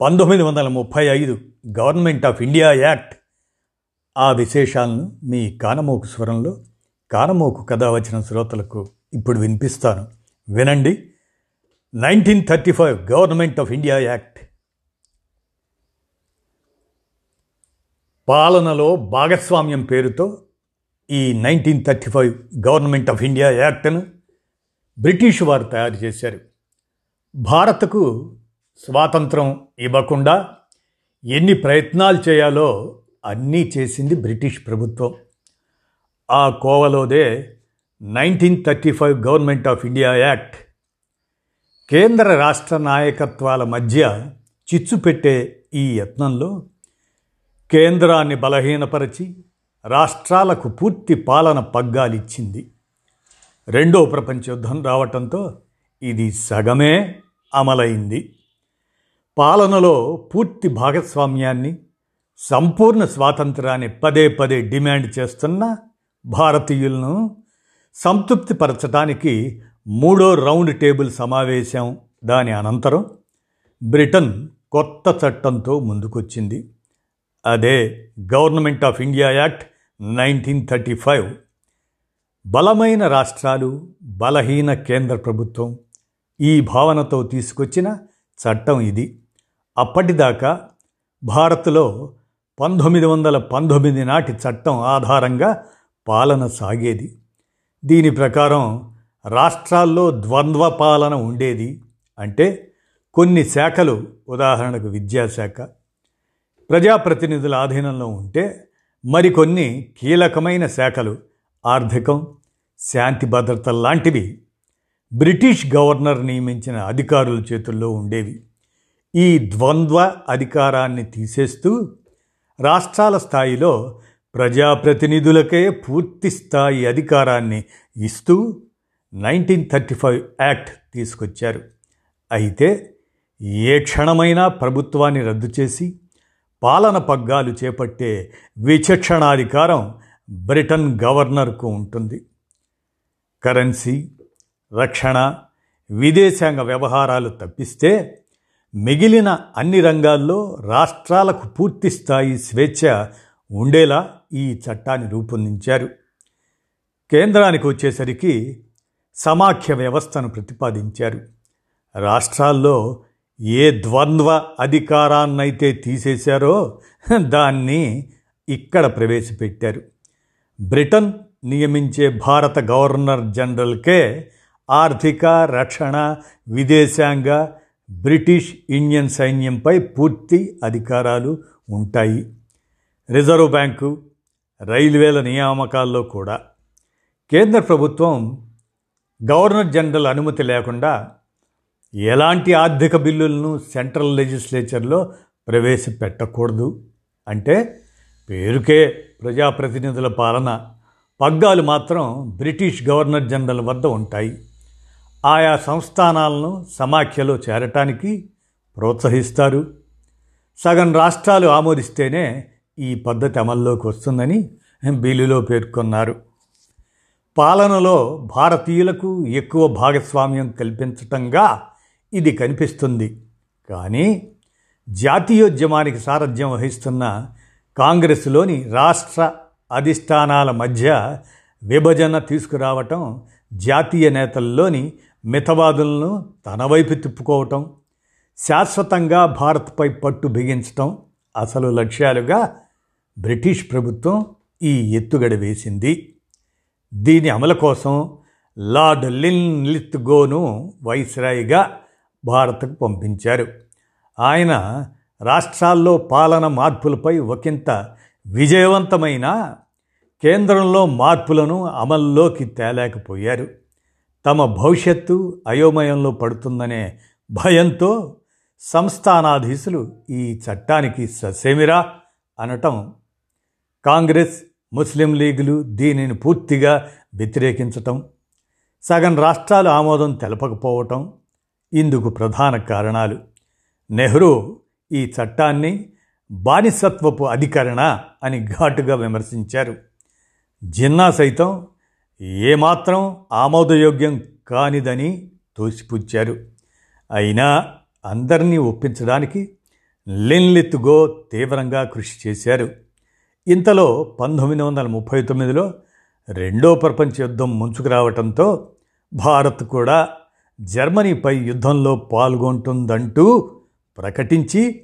పంతొమ్మిది వందల ముప్పై ఐదు గవర్నమెంట్ ఆఫ్ ఇండియా యాక్ట్. ఆ విశేషాలను మీ కానమోకు స్వరంలో కానమోకు కథ వచ్చిన శ్రోతలకు ఇప్పుడు వినిపిస్తాను. వినండి. Nineteen thirty five government of India act. పాలనలో భాగస్వామ్యం పేరుతో ఈ nineteen thirty five government of India యాక్ట్ను British వారు తయారు చేశారు. భారత్కు స్వాతంత్రం ఇవ్వకుండా ఎన్ని ప్రయత్నాలు చేయాలో అన్నీ చేసింది బ్రిటిష్ ప్రభుత్వం. ఆ కోవలోదే nineteen thirty five government of India act కేంద్ర రాష్ట్ర నాయకత్వాల మధ్య చిచ్చు పెట్టే ఈ యత్నంలో కేంద్రాన్ని బలహీనపరిచి రాష్ట్రాలకు పూర్తి పాలన పగ్గాలిచ్చింది. రెండో ప్రపంచ యుద్ధం రావటంతో ఇది సగమే అమలైంది. పాలనలో పూర్తి భాగస్వామ్యాన్ని సంపూర్ణ స్వాతంత్రాన్ని పదే పదే డిమాండ్ చేస్తున్న భారతీయులను సంతృప్తిపరచడానికి మూడో రౌండ్ టేబుల్ సమావేశం దాని అనంతరం బ్రిటన్ కొత్త చట్టంతో ముందుకొచ్చింది. అదే government of India act nineteen thirty five. బలమైన రాష్ట్రాలు బలహీన కేంద్ర ప్రభుత్వం ఈ భావనతో తీసుకొచ్చిన చట్టం ఇది. అప్పటిదాకా భారత్లో పంతొమ్మిది వందల పంతొమ్మిది నాటి చట్టం ఆధారంగా పాలన సాగేది. దీని ప్రకారం రాష్ట్రాల్లో ద్వంద్వ పాలన ఉండేది. అంటే కొన్ని శాఖలు ఉదాహరణకు విద్యాశాఖ ప్రజాప్రతినిధుల ఆధీనంలో ఉంటే మరికొన్ని కీలకమైన శాఖలు ఆర్థికం శాంతి భద్రత లాంటివి బ్రిటిష్ గవర్నర్ నియమించిన అధికారుల చేతుల్లో ఉండేవి. ఈ ద్వంద్వ అధికారాన్ని తీసేస్తూ రాష్ట్రాల స్థాయిలో ప్రజాప్రతినిధులకే పూర్తి స్థాయి అధికారాన్ని ఇస్తూ నైన్టీన్ థర్టీ ఫైవ్ యాక్ట్ తీసుకొచ్చారు. అయితే ఏ క్షణమైనా ప్రభుత్వాన్ని రద్దు చేసి పాలన పగ్గాలు చేపట్టే విచక్షణాధికారం బ్రిటన్ గవర్నర్కు ఉంటుంది. కరెన్సీ రక్షణ విదేశాంగ వ్యవహారాలు తప్పిస్తే మిగిలిన అన్ని రంగాల్లో రాష్ట్రాలకు పూర్తి స్థాయి స్వేచ్ఛ ఉండేలా ఈ చట్టాన్ని రూపొందించారు. కేంద్రానికి వచ్చేసరికి సమాఖ్య వ్యవస్థను ప్రతిపాదించారు. రాష్ట్రాల్లో ఏ ద్వంద్వ అధికారాన్నైతే తీసేశారో దాన్ని ఇక్కడ ప్రవేశపెట్టారు. బ్రిటన్ నియమించే భారత గవర్నర్ జనరల్కే ఆర్థిక రక్షణ విదేశాంగ బ్రిటిష్ ఇండియన్ సైన్యంపై పూర్తి అధికారాలు ఉంటాయి. రిజర్వ్ బ్యాంకు రైల్వేల నియామకాల్లో కూడా. కేంద్ర ప్రభుత్వం గవర్నర్ జనరల్ అనుమతి లేకుండా ఎలాంటి ఆర్థిక బిల్లులను సెంట్రల్ లెజిస్లేచర్లో ప్రవేశపెట్టకూడదు. అంటే పేరుకే ప్రజాప్రతినిధుల పాలన. పగ్గాలు మాత్రం బ్రిటిష్ గవర్నర్ జనరల్ వద్ద ఉంటాయి. ఆయా సంస్థానాలను సమాఖ్యలో చేరటానికి ప్రోత్సహిస్తారు. సగం రాష్ట్రాలు ఆమోదిస్తేనే ఈ పద్ధతి అమల్లోకి వస్తుందని బిల్లులో పేర్కొన్నారు. పాలనలో భారతీయులకు ఎక్కువ భాగస్వామ్యం కల్పించటంగా ఇది కనిపిస్తుంది. కానీ జాతీయోద్యమానికి సారథ్యం వహిస్తున్న కాంగ్రెస్లోని రాష్ట్ర అధిష్టానాల మధ్య విభజన తీసుకురావటం జాతీయ నేతల్లోని మితవాదులను తన వైపు తిప్పుకోవటం శాశ్వతంగా భారత్పై పట్టు బిగించటం అసలు లక్ష్యాలుగా బ్రిటిష్ ప్రభుత్వం ఈ ఎత్తుగడ వేసింది. దీని అమలు కోసం లార్డ్ లిన్ లిత్గోను వైస్రాయిగా భారత్కు పంపించారు. ఆయన రాష్ట్రాల్లో పాలన మార్పులపై ఒకంత విజయవంతమైన కేంద్రంలో మార్పులను అమల్లోకి తేలేకపోయారు. తమ భవిష్యత్తు అయోమయంలో పడుతుందనే భయంతో సంస్థానాధీశులు ఈ చట్టానికి ససేమిరా అనటం కాంగ్రెస్ ముస్లిం లీగులు దీనిని పూర్తిగా వ్యతిరేకించటం సగం రాష్ట్రాలు ఆమోదం తెలపకపోవటం ఇందుకు ప్రధాన కారణాలు. నెహ్రూ ఈ చట్టాన్ని బానిసత్వపు అధికరణ అని ఘాటుగా విమర్శించారు. జిన్నా సైతం ఏమాత్రం ఆమోదయోగ్యం కానిదని తోసిపుచ్చారు. అయినా అందరినీ ఒప్పించడానికి లిన్లిత్గో తీవ్రంగా కృషి చేశారు. ఇంతలో పంతొమ్మిది వందల ముప్పై తొమ్మిదిలో రెండో ప్రపంచ యుద్ధం ముంచుకు రావటంతో భారత్ కూడా జర్మనీపై యుద్ధంలో పాల్గొంటుందంటూ ప్రకటించి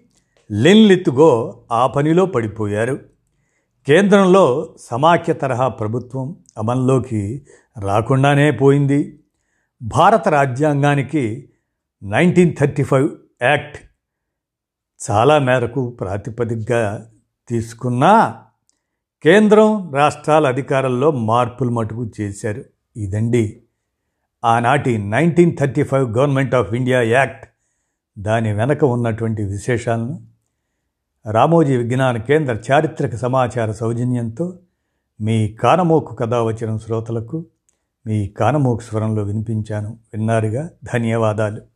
లెన్లిత్గో ఆ పనిలో పడిపోయారు. కేంద్రంలో సమాఖ్య తరహా ప్రభుత్వం అమల్లోకి రాకుండానే పోయింది. భారత రాజ్యాంగానికి నైన్టీన్ థర్టీ ఫైవ్ యాక్ట్ చాలా మేరకు ప్రాతిపదికగా తీసుకున్నా కేంద్రం రాష్ట్రాల అధికారంలో మార్పులు మటుకు చేశారు. ఇదండి. ఆనాటి nineteen thirty five government of India act దాని వెనక ఉన్నటువంటి విశేషాలను రామోజీ విజ్ఞాన కేంద్ర చారిత్రక సమాచార సౌజన్యంతో మీ కానమోకు కథ వచ్చిన శ్రోతలకు మీ కానమోకు స్వరంలో వినిపించాను. విన్నారుగా? ధన్యవాదాలు.